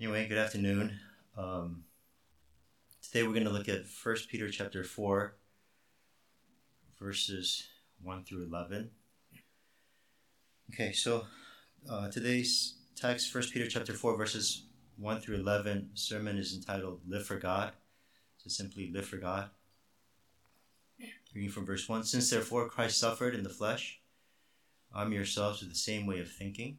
Anyway, good afternoon. Um, today we're going to look at 1 Peter chapter 4, verses 1 through 11. Okay, so uh, today's text, 1 Peter chapter 4, verses 1 through 11, sermon is entitled Live for God. So simply live for God. Reading from verse 1 Since therefore Christ suffered in the flesh, arm yourselves with the same way of thinking.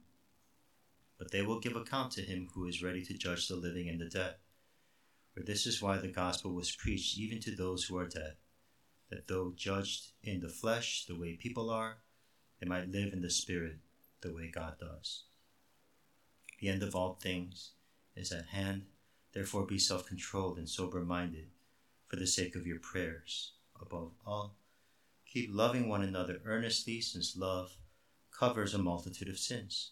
but they will give account to him who is ready to judge the living and the dead. For this is why the gospel was preached even to those who are dead, that though judged in the flesh the way people are, they might live in the spirit the way God does. The end of all things is at hand, therefore be self controlled and sober minded for the sake of your prayers. Above all, keep loving one another earnestly, since love covers a multitude of sins.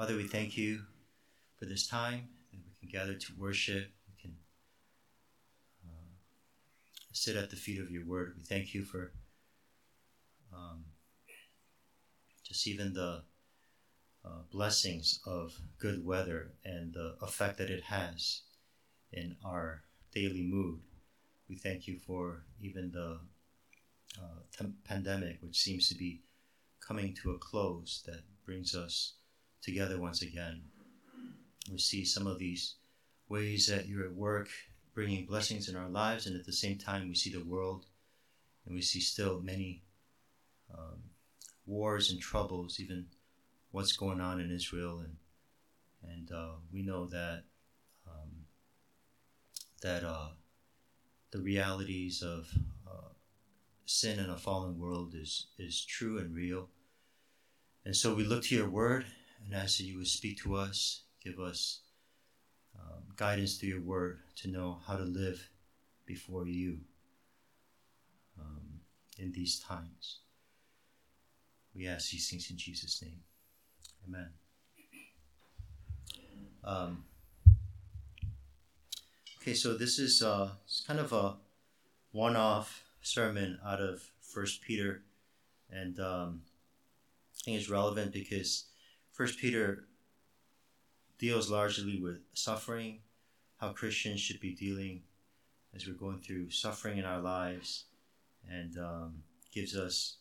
Father, we thank you for this time that we can gather to worship. We can uh, sit at the feet of your word. We thank you for um, just even the uh, blessings of good weather and the effect that it has in our daily mood. We thank you for even the uh, t- pandemic, which seems to be coming to a close, that brings us together once again. We see some of these ways that you're at work bringing blessings in our lives, and at the same time, we see the world and we see still many um, wars and troubles, even what's going on in Israel, and and uh, we know that um, that uh, the realities of uh, sin in a fallen world is is true and real and so we look to your word and ask that you would speak to us, give us um, guidance through your word to know how to live before you um, in these times. We ask these things in Jesus' name. Amen. Um, okay, so this is uh, it's kind of a one-off sermon out of First Peter, and um, I think it's relevant because First Peter deals largely with suffering, how Christians should be dealing as we're going through suffering in our lives, and um, gives us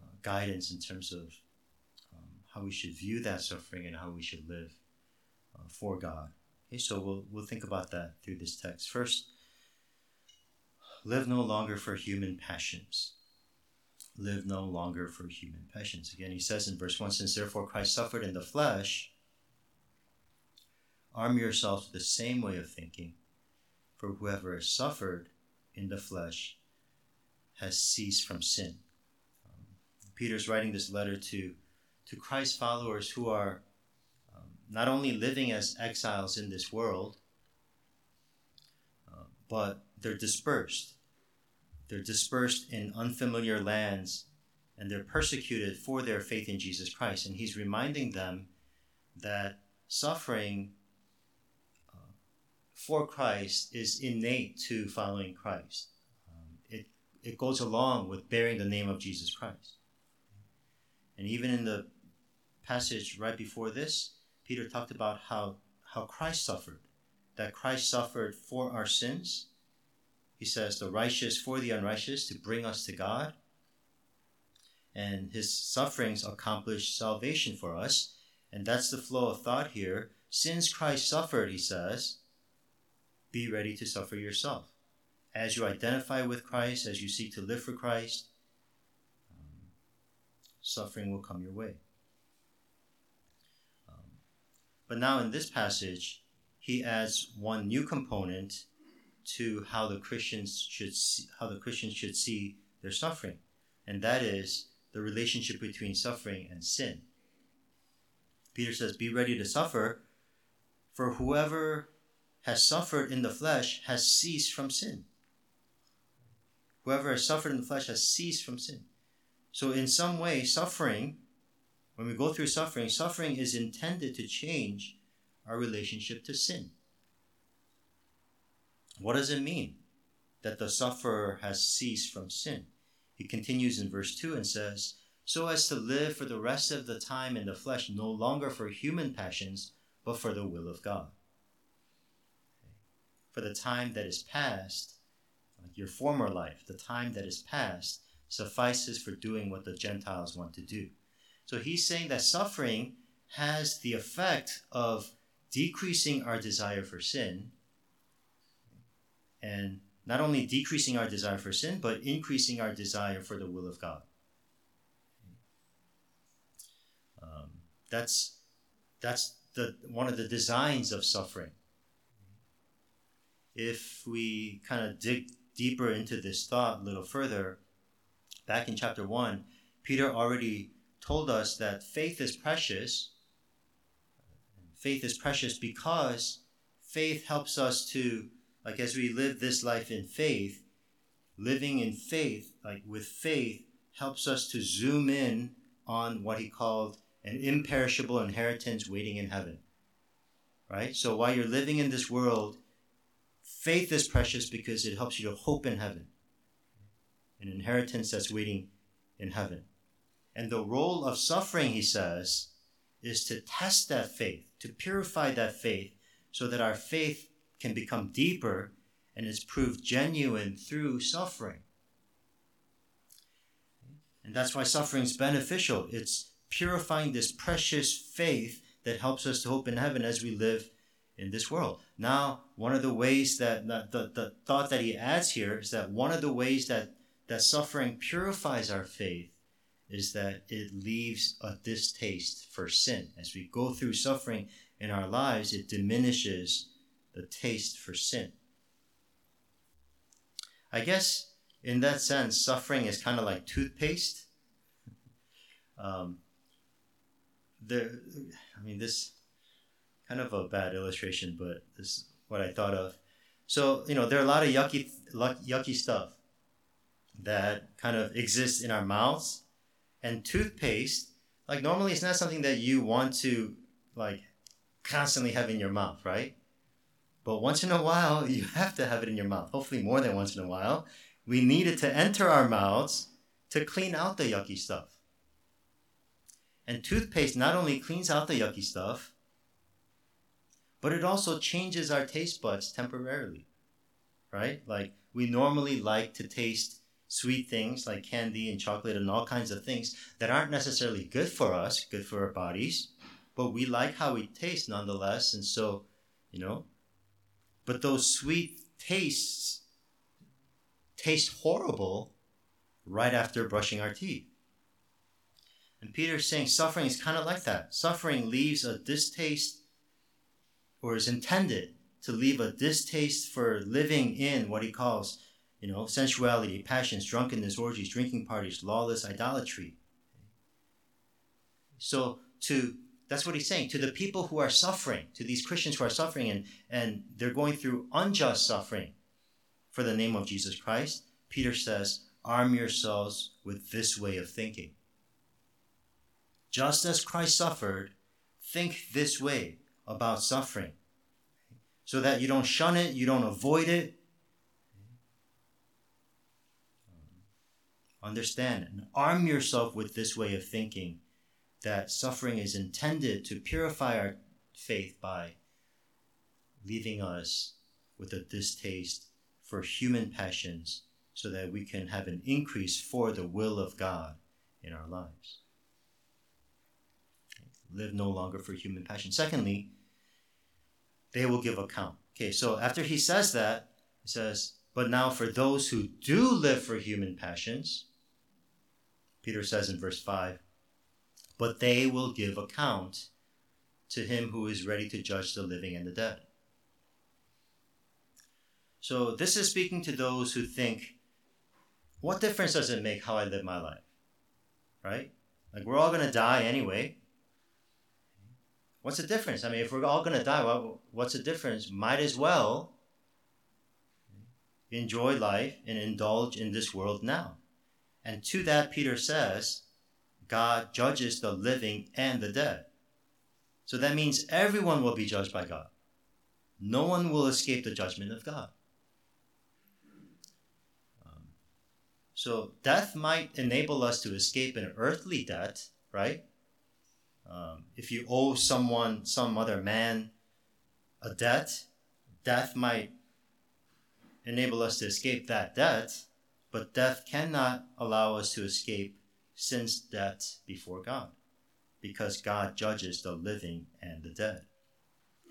uh, guidance in terms of um, how we should view that suffering and how we should live uh, for God. Okay, so we'll we'll think about that through this text. First, live no longer for human passions live no longer for human passions. Again, he says in verse 1 Since therefore Christ suffered in the flesh, arm yourselves with the same way of thinking, for whoever has suffered in the flesh has ceased from sin. Um, Peter's writing this letter to, to Christ followers who are um, not only living as exiles in this world, uh, but they're dispersed they're dispersed in unfamiliar lands and they're persecuted for their faith in Jesus Christ. And he's reminding them that suffering uh, for Christ is innate to following Christ. Um, it, it goes along with bearing the name of Jesus Christ. And even in the passage right before this, Peter talked about how, how Christ suffered, that Christ suffered for our sins he says, the righteous for the unrighteous to bring us to God. And his sufferings accomplish salvation for us. And that's the flow of thought here. Since Christ suffered, he says, be ready to suffer yourself. As you identify with Christ, as you seek to live for Christ, um, suffering will come your way. Um, but now in this passage, he adds one new component to how the Christians should see, how the Christians should see their suffering, and that is the relationship between suffering and sin. Peter says, "Be ready to suffer, for whoever has suffered in the flesh has ceased from sin. Whoever has suffered in the flesh has ceased from sin. So, in some way, suffering, when we go through suffering, suffering is intended to change our relationship to sin. What does it mean that the sufferer has ceased from sin? He continues in verse 2 and says, So as to live for the rest of the time in the flesh, no longer for human passions, but for the will of God for the time that is past, your former life, the time that is past, suffices for doing what the Gentiles want to do. So he's saying that suffering has the effect of decreasing our desire for sin, and not only decreasing our desire for sin, but increasing our desire for the will of God. Um, that's that's the one of the designs of suffering if we kind of dig deeper into this thought a little further, back in chapter 1, Peter already told us that faith is precious. Faith is precious because faith helps us to, like, as we live this life in faith, living in faith, like with faith, helps us to zoom in on what he called an imperishable inheritance waiting in heaven. Right? So while you're living in this world, Faith is precious because it helps you to hope in heaven, an inheritance that's waiting in heaven. And the role of suffering, he says, is to test that faith, to purify that faith, so that our faith can become deeper and is proved genuine through suffering. And that's why suffering is beneficial. It's purifying this precious faith that helps us to hope in heaven as we live in this world. Now, one of the ways that, the, the thought that he adds here is that one of the ways that, that suffering purifies our faith is that it leaves a distaste for sin. As we go through suffering in our lives, it diminishes the taste for sin. I guess in that sense, suffering is kind of like toothpaste. um, there, I mean, this kind of a bad illustration, but this is what I thought of. So you know, there are a lot of yucky, yucky stuff that kind of exists in our mouths, and toothpaste. Like normally, it's not something that you want to like constantly have in your mouth, right? But once in a while, you have to have it in your mouth. Hopefully, more than once in a while. We need it to enter our mouths to clean out the yucky stuff. And toothpaste not only cleans out the yucky stuff, but it also changes our taste buds temporarily, right? Like we normally like to taste sweet things like candy and chocolate and all kinds of things that aren't necessarily good for us, good for our bodies, but we like how it tastes nonetheless. And so, you know, but those sweet tastes taste horrible right after brushing our teeth. And Peter's saying suffering is kind of like that. Suffering leaves a distaste or is intended to leave a distaste for living in what he calls, you know, sensuality, passions, drunkenness, orgies, drinking parties, lawless idolatry. So to that's what he's saying to the people who are suffering, to these Christians who are suffering and, and they're going through unjust suffering for the name of Jesus Christ, Peter says, arm yourselves with this way of thinking. Just as Christ suffered, think this way about suffering so that you don't shun it, you don't avoid it. Understand and arm yourself with this way of thinking that suffering is intended to purify our faith by leaving us with a distaste for human passions so that we can have an increase for the will of God in our lives. Live no longer for human passion. Secondly, they will give account. Okay, so after he says that, he says, But now for those who do live for human passions, Peter says in verse 5, But they will give account to him who is ready to judge the living and the dead. So this is speaking to those who think, What difference does it make how I live my life? Right? Like we're all going to die anyway. What's the difference? I mean, if we're all going to die, what's the difference? Might as well enjoy life and indulge in this world now. And to that, Peter says, God judges the living and the dead. So that means everyone will be judged by God. No one will escape the judgment of God. Um, so death might enable us to escape an earthly debt, right? Um, if you owe someone, some other man, a debt, death might enable us to escape that debt, but death cannot allow us to escape sin's debt before God, because God judges the living and the dead.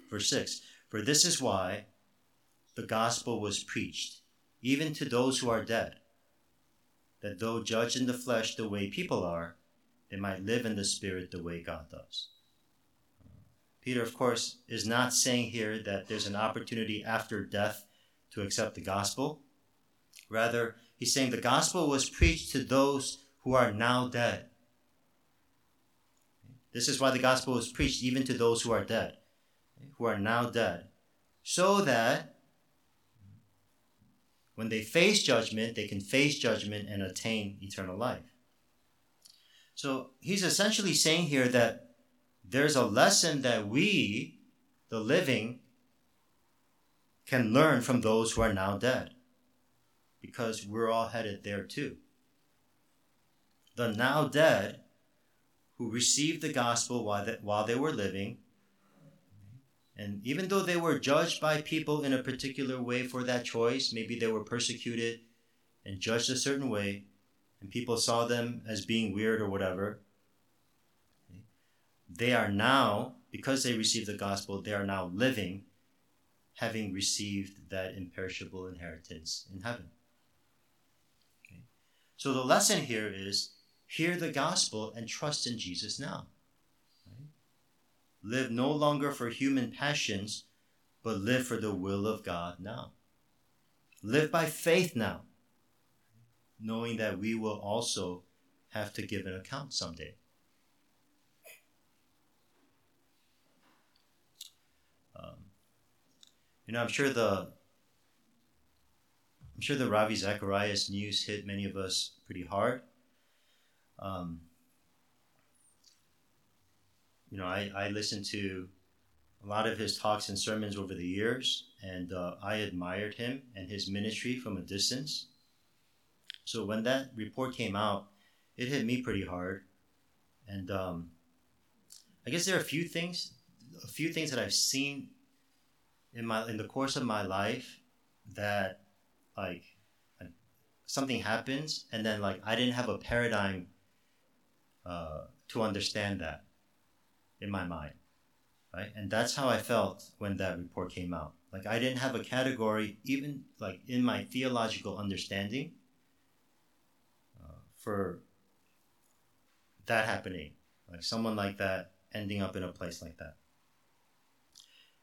Verse 6 For this is why the gospel was preached, even to those who are dead, that though judged in the flesh the way people are, they might live in the Spirit the way God does. Peter, of course, is not saying here that there's an opportunity after death to accept the gospel. Rather, he's saying the gospel was preached to those who are now dead. This is why the gospel is preached even to those who are dead, who are now dead, so that when they face judgment, they can face judgment and attain eternal life. So he's essentially saying here that there's a lesson that we, the living, can learn from those who are now dead. Because we're all headed there too. The now dead who received the gospel while they, while they were living, and even though they were judged by people in a particular way for that choice, maybe they were persecuted and judged a certain way, and people saw them as being weird or whatever, they are now, because they received the gospel, they are now living, having received that imperishable inheritance in heaven. So the lesson here is hear the gospel and trust in Jesus now. Live no longer for human passions, but live for the will of God now. Live by faith now knowing that we will also have to give an account someday. Um, you know, I'm sure the I'm sure the Ravi Zacharias news hit many of us pretty hard. Um, you know, I, I listened to a lot of his talks and sermons over the years, and uh, I admired him and his ministry from a distance. So when that report came out, it hit me pretty hard, and um, I guess there are a few things, a few things that I've seen in my in the course of my life that like something happens and then like I didn't have a paradigm uh, to understand that in my mind, right? And that's how I felt when that report came out. Like I didn't have a category even like in my theological understanding for that happening, like someone like that ending up in a place like that.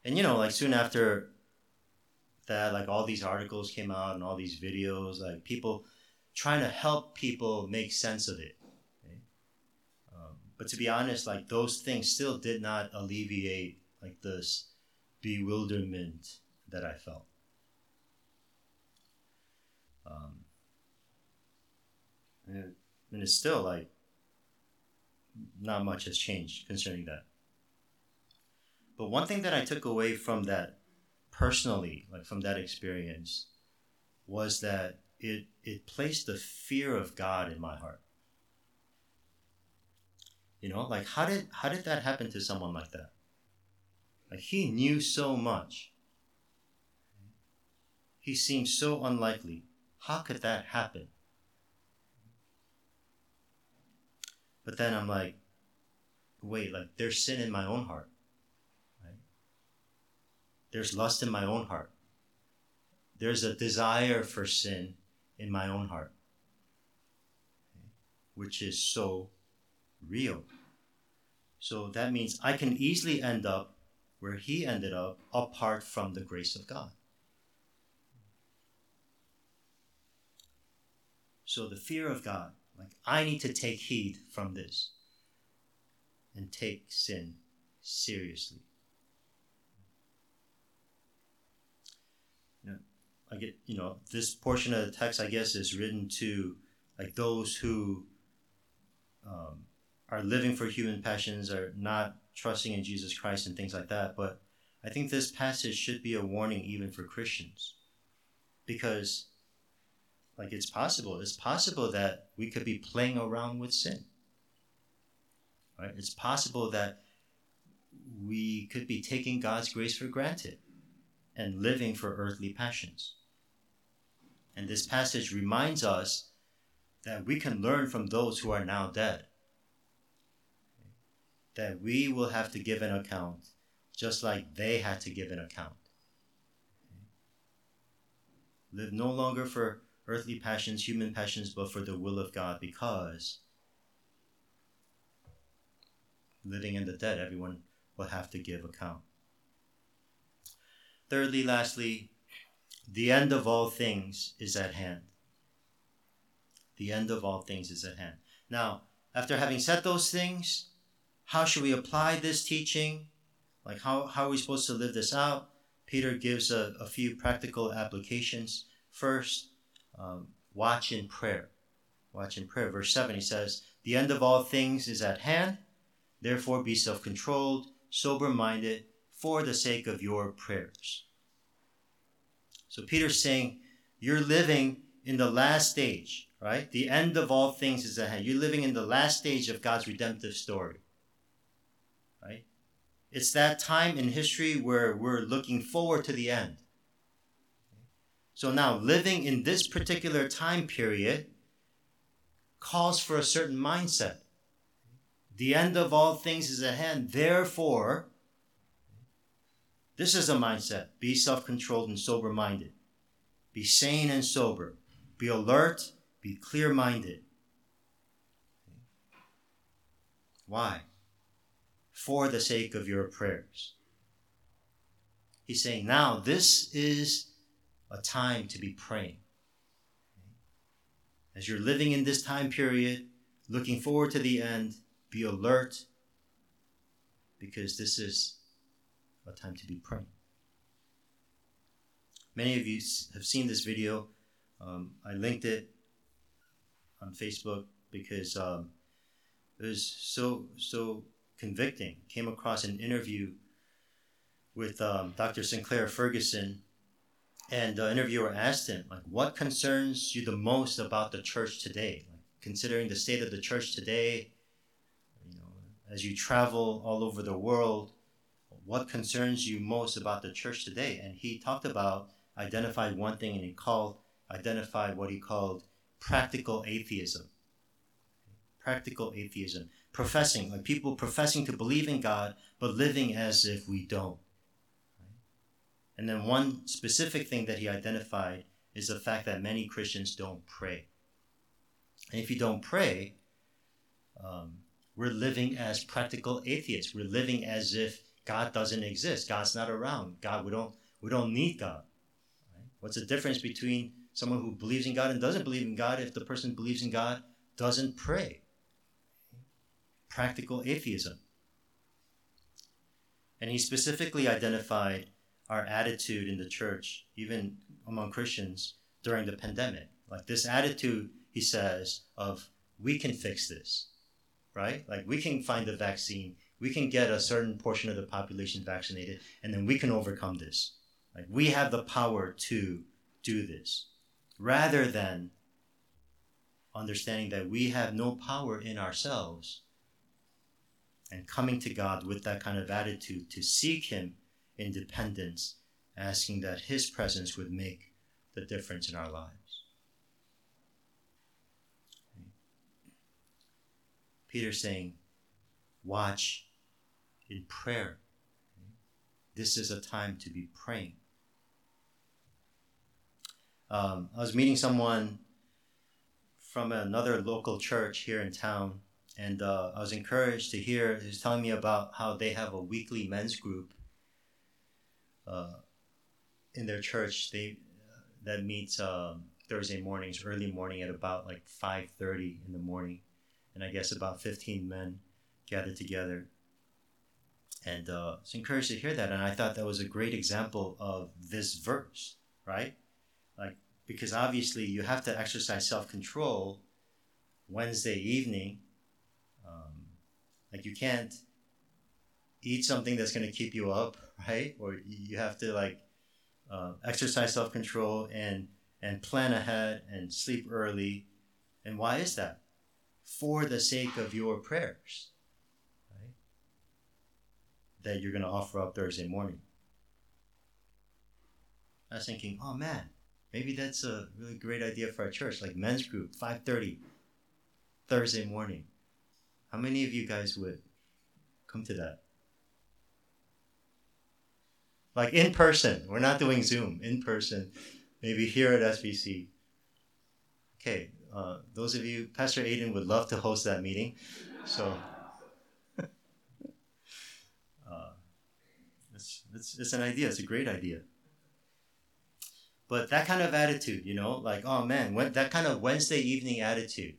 And you know, like soon after that, like all these articles came out and all these videos, like people trying to help people make sense of it. But to be honest, like those things still did not alleviate like this bewilderment that I felt. Um, and, and it's still like not much has changed concerning that. But one thing that I took away from that personally, like from that experience, was that it it placed the fear of God in my heart. You know, like how did how did that happen to someone like that? Like he knew so much. He seemed so unlikely. How could that happen? But then I'm like, wait, like there's sin in my own heart. Right? there's lust in my own heart. There's a desire for sin in my own heart, which is so real. So that means I can easily end up where he ended up apart from the grace of God. So the fear of God, like I need to take heed from this and take sin seriously. You know, I get, you know, this portion of the text, I guess, is written to like those who um, are living for human passions, are not trusting in Jesus Christ and things like that. But I think this passage should be a warning even for Christians. Because, like, it's possible. It's possible that we could be playing around with sin. Right? It's possible that we could be taking God's grace for granted and living for earthly passions. And this passage reminds us that we can learn from those who are now dead that we will have to give an account just like they had to give an account. Live no longer for earthly passions, human passions, but for the will of God because living in the dead, everyone will have to give account. Thirdly, lastly, the end of all things is at hand. The end of all things is at hand. Now, after having said those things, how should we apply this teaching? Like, how, how are we supposed to live this out? Peter gives a, a few practical applications. First, um, watch in prayer. Watch in prayer. Verse 7, he says, The end of all things is at hand. Therefore, be self controlled, sober minded, for the sake of your prayers. So, Peter's saying, You're living in the last stage, right? The end of all things is at hand. You're living in the last stage of God's redemptive story. It's that time in history where we're looking forward to the end. So now, living in this particular time period calls for a certain mindset. The end of all things is at hand. Therefore, this is a mindset be self controlled and sober minded, be sane and sober, be alert, be clear minded. Why? For the sake of your prayers. He's saying, now this is a time to be praying. As you're living in this time period, looking forward to the end, be alert because this is a time to be praying. Many of you have seen this video. Um, I linked it on Facebook because um, it was so so convicting. Came across an interview with um, Dr. Sinclair Ferguson, and the interviewer asked him, like, what concerns you the most about the church today? Like, considering the state of the church today, you know, as you travel all over the world, what concerns you most about the church today? And he talked about, identified one thing, and he called, identified what he called practical atheism. Practical atheism professing, like people professing to believe in God, but living as if we don't. And then one specific thing that he identified is the fact that many Christians don't pray. And if you don't pray, um, we're living as practical atheists. We're living as if God doesn't exist. God's not around. God, we don't, we don't need God. Right? What's the difference between someone who believes in God and doesn't believe in God if the person believes in God doesn't pray? Practical atheism. And he specifically identified our attitude in the church, even among Christians, during the pandemic. Like this attitude, he says, of we can fix this, right? Like we can find a vaccine, we can get a certain portion of the population vaccinated, and then we can overcome this. Like we have the power to do this, rather than understanding that we have no power in ourselves and coming to God with that kind of attitude to seek Him in dependence, asking that His presence would make the difference in our lives. Peter saying, watch in prayer. this is a time to be praying. Um, I was meeting someone from another local church here in town, and uh, I was encouraged to hear he was telling me about how they have a weekly men's group uh, in their church. They uh, that meets um, Thursday mornings, early morning at about like five thirty in the morning, and I guess about fifteen men gather together. And uh, it's encouraged to hear that, and I thought that was a great example of this verse, right? Like because obviously you have to exercise self control Wednesday evening. Like you can't eat something that's going to keep you up, right? Or you have to like uh, exercise self control and and plan ahead and sleep early. And why is that? For the sake of your prayers, right? That you're going to offer up Thursday morning. I was thinking, oh man, maybe that's a really great idea for our church, like men's group, 5:30, Thursday morning. How many of you guys would come to that? Like in person. We're not doing Zoom. In person maybe here at SBC. Okay, uh, those of you, Pastor Aiden would love to host that meeting. So uh, it's, it's, it's an idea, it's a great idea. But that kind of attitude, you know, like, oh man, when, that kind of Wednesday evening attitude,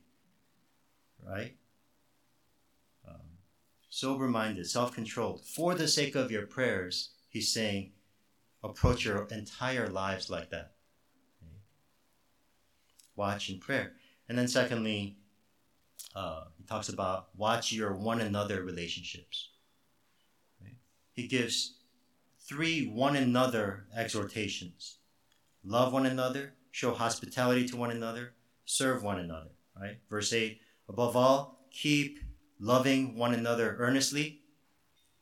right? Sober minded, self controlled. For the sake of your prayers, he's saying, approach your entire lives like that watch and prayer. And then secondly, uh, he talks about watch your one another relationships. He gives three one another exhortations: love one another, show hospitality to one another, serve one another. Right? Verse eight. Above all, keep loving one another earnestly,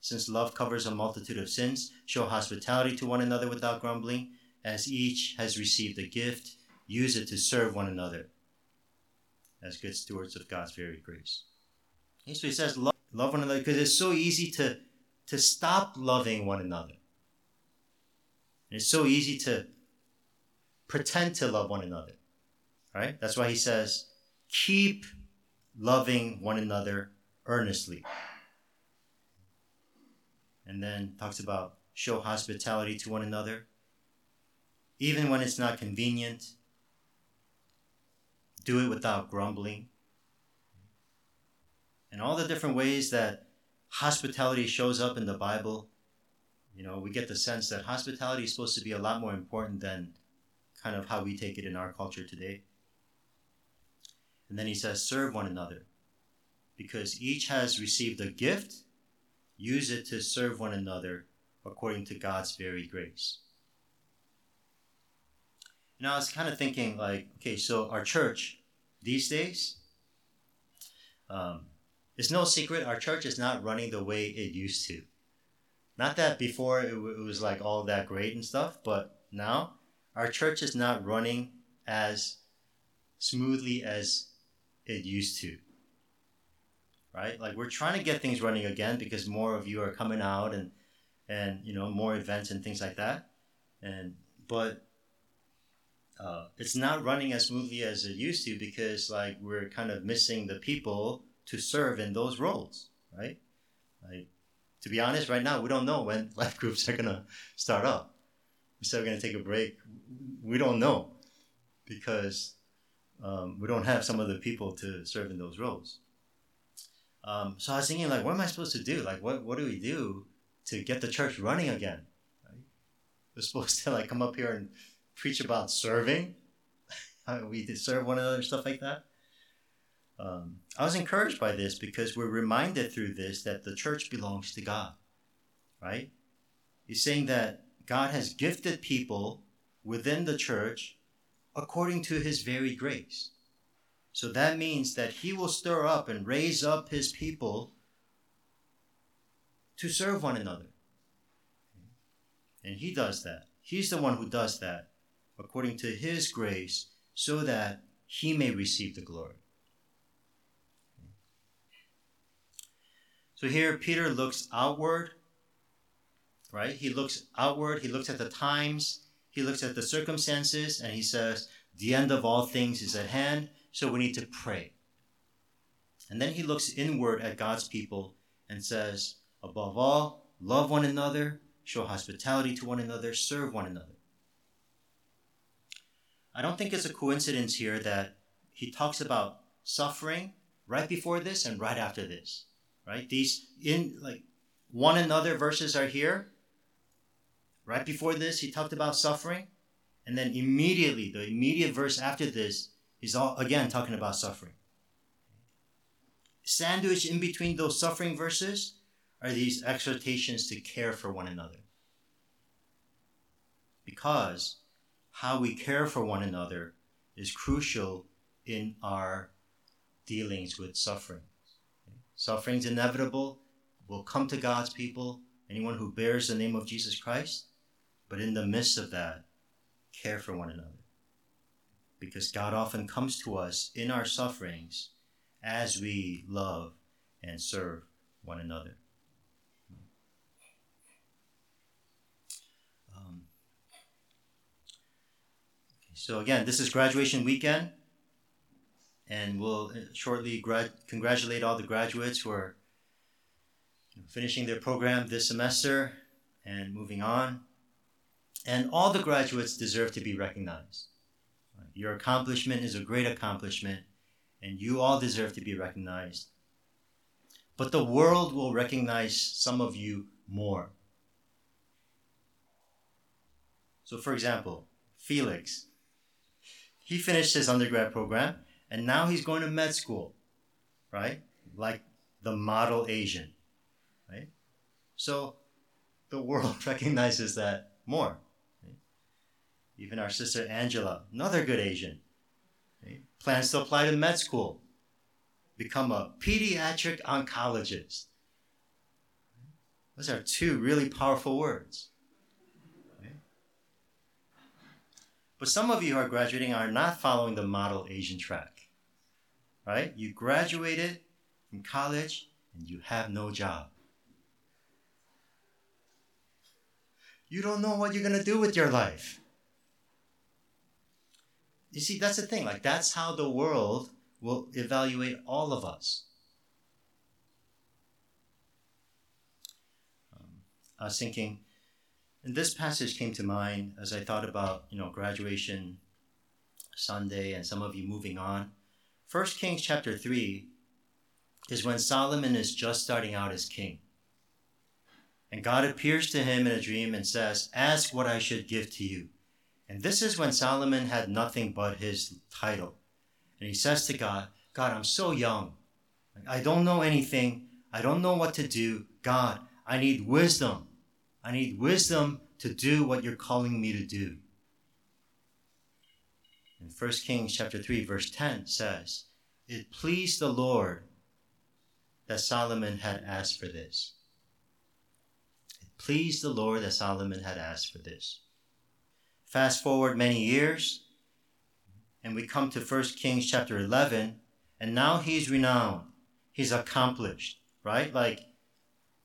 since love covers a multitude of sins. Show hospitality to one another without grumbling, as each has received a gift use it to serve one another as good stewards of God's very grace. And so he says, love, love one another because it's so easy to, to stop loving one another. And it's so easy to pretend to love one another. Right? That's why he says, keep loving one another earnestly. And then talks about show hospitality to one another, even when it's not convenient, do it without grumbling. And all the different ways that hospitality shows up in the Bible, you know, we get the sense that hospitality is supposed to be a lot more important than kind of how we take it in our culture today. And then he says, serve one another. Because each has received a gift, use it to serve one another according to God's very grace. And I was kind of thinking, like, okay, so our church these days, um, it's no secret our church is not running the way it used to. Not that before it, w- it was like all that great and stuff, but now our church is not running as smoothly as it used to. Right? Like we're trying to get things running again because more of you are coming out and and you know more events and things like that. And but uh, it's not running as smoothly as it used to because like we're kind of missing the people to serve in those roles, right? Like to be honest, right now we don't know when life groups are gonna start up. We said we're gonna take a break. We don't know because um, we don't have some of the people to serve in those roles. Um, so I was thinking, like, what am I supposed to do? Like, what what do we do to get the church running again? Right? We're supposed to like come up here and preach about serving. we serve one another, stuff like that. Um, I was encouraged by this because we're reminded through this that the church belongs to God, right? He's saying that God has gifted people within the church according to his very grace. So that means that he will stir up and raise up his people to serve one another. And he does that. He's the one who does that according to his grace, so that he may receive the glory. So here Peter looks outward right? He looks outward, he looks at the times, he looks at the circumstances, and he says, The end of all things is at hand, so we need to pray. And then he looks inward at God's people and says, Above all, love one another, show hospitality to one another, serve one another. I don't think it's a coincidence here that he talks about suffering right before this and right after this. Right? These in like one another verses are here. Right before this, he talked about suffering. And then immediately, the immediate verse after this, he's all again talking about suffering. Sandwiched in between those suffering verses are these exhortations to care for one another. Because how we care for one another is crucial in our dealings with suffering. Suffering is inevitable, will come to God's people, anyone who bears the name of Jesus Christ. But in the midst of that, care for one another. Because God often comes to us in our sufferings as we love and serve one another. Um, so, again, this is graduation weekend, and we'll shortly gra- congratulate all the graduates who are finishing their program this semester and moving on. And all the graduates deserve to be recognized. Your accomplishment is a great accomplishment, and you all deserve to be recognized. But the world will recognize some of you more. So, for example, Felix, he finished his undergrad program, and now he's going to med school, right? Like the model Asian, right? So, the world recognizes that more. Even our sister Angela, another good Asian, right? plans to apply to med school, become a pediatric oncologist. Those are two really powerful words. But some of you who are graduating are not following the model Asian track. Right? You graduated from college and you have no job. You don't know what you're going to do with your life. You see, that's the thing. Like, that's how the world will evaluate all of us. Um, I was thinking, and this passage came to mind as I thought about, you know, graduation Sunday and some of you moving on. First Kings chapter 3 is when Solomon is just starting out as king. And God appears to him in a dream and says, Ask what I should give to you. And this is when Solomon had nothing but his title. And he says to God, God, I'm so young. I don't know anything. I don't know what to do. God, I need wisdom. I need wisdom to do what you're calling me to do. In 1 Kings chapter 3 verse 10 says, It pleased the Lord that Solomon had asked for this. It pleased the Lord that Solomon had asked for this. Fast forward many years, and we come to 1 Kings chapter 11, and now he's renowned. He's accomplished, right? Like,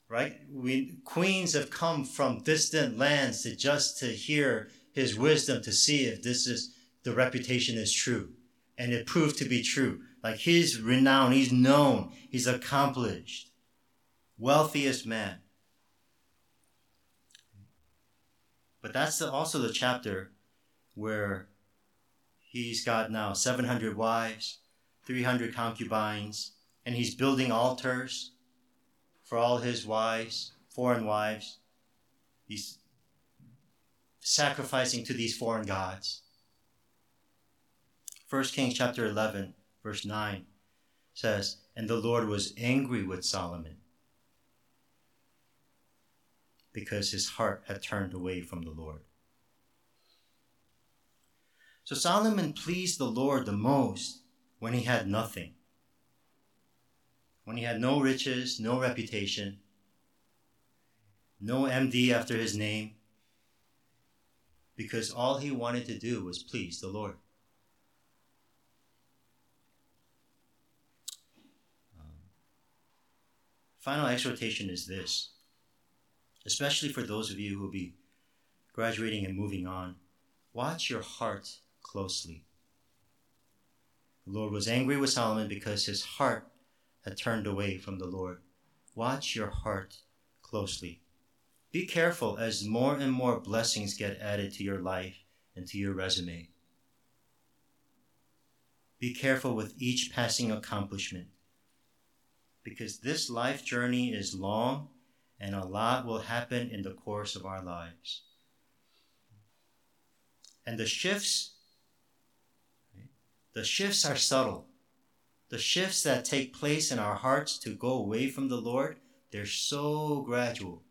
right? We, queens have come from distant lands to just to hear his wisdom to see if this is the reputation is true. And it proved to be true. Like he's renowned, he's known, he's accomplished. Wealthiest man. But that's the, also the chapter where he's got now 700 wives, 300 concubines, and he's building altars for all his wives, foreign wives. He's sacrificing to these foreign gods. 1 Kings chapter 11, verse 9 says, And the Lord was angry with Solomon because his heart had turned away from the Lord. So Solomon pleased the Lord the most when he had nothing, when he had no riches, no reputation, no MD after his name, because all he wanted to do was please the Lord. Um, final exhortation is this especially for those of you who will be graduating and moving on, watch your heart closely. The Lord was angry with Solomon because his heart had turned away from the Lord. Watch your heart closely. Be careful as more and more blessings get added to your life and to your resume. Be careful with each passing accomplishment because this life journey is long and a lot will happen in the course of our lives. And the shifts, the shifts are subtle. The shifts that take place in our hearts to go away from the Lord, they're so gradual.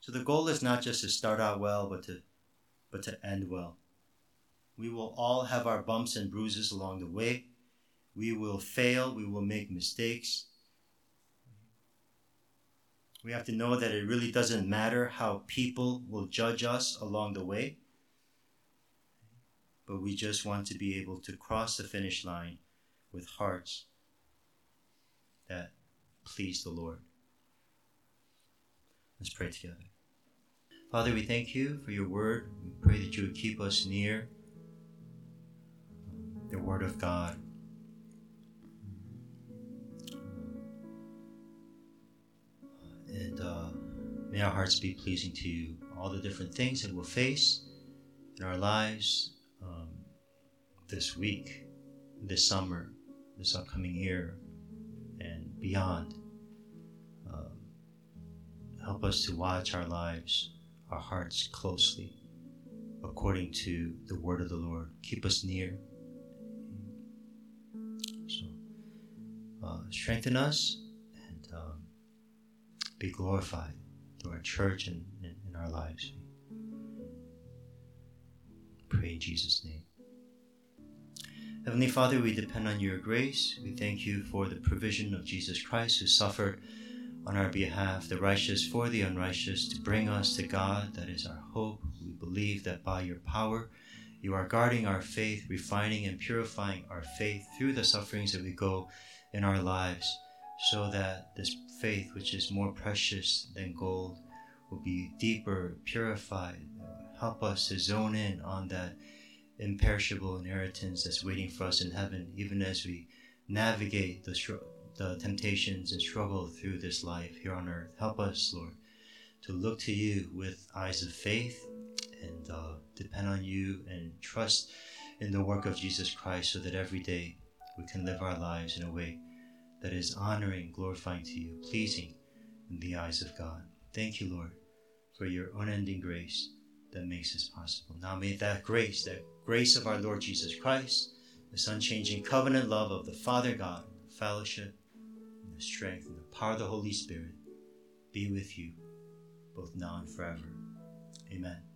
So the goal is not just to start out well, but to, but to end well. We will all have our bumps and bruises along the way. We will fail. We will make mistakes. We have to know that it really doesn't matter how people will judge us along the way, but we just want to be able to cross the finish line with hearts that please the Lord. Let's pray together. Father, we thank you for your word. We pray that you would keep us near the word of God. And uh, may our hearts be pleasing to you. All the different things that we'll face in our lives um, this week, this summer, this upcoming year, and beyond. Um, help us to watch our lives our hearts closely according to the word of the Lord. Keep us near. So, uh, strengthen us be glorified through our church and in our lives. Pray in Jesus' name. Heavenly Father, we depend on your grace. We thank you for the provision of Jesus Christ who suffered on our behalf, the righteous for the unrighteous, to bring us to God. That is our hope. We believe that by your power, you are guarding our faith, refining and purifying our faith through the sufferings that we go in our lives, so that this faith, which is more precious than gold, will be deeper, purified. Help us to zone in on that imperishable inheritance that's waiting for us in heaven, even as we navigate the the temptations and struggle through this life here on earth. Help us, Lord, to look to you with eyes of faith and uh, depend on you and trust in the work of Jesus Christ so that every day we can live our lives in a way that is honoring, glorifying to you, pleasing in the eyes of God. Thank you, Lord, for your unending grace that makes this possible. Now may that grace, that grace of our Lord Jesus Christ, this unchanging covenant love of the Father God, the fellowship, and the strength and the power of the Holy Spirit be with you both now and forever. Amen.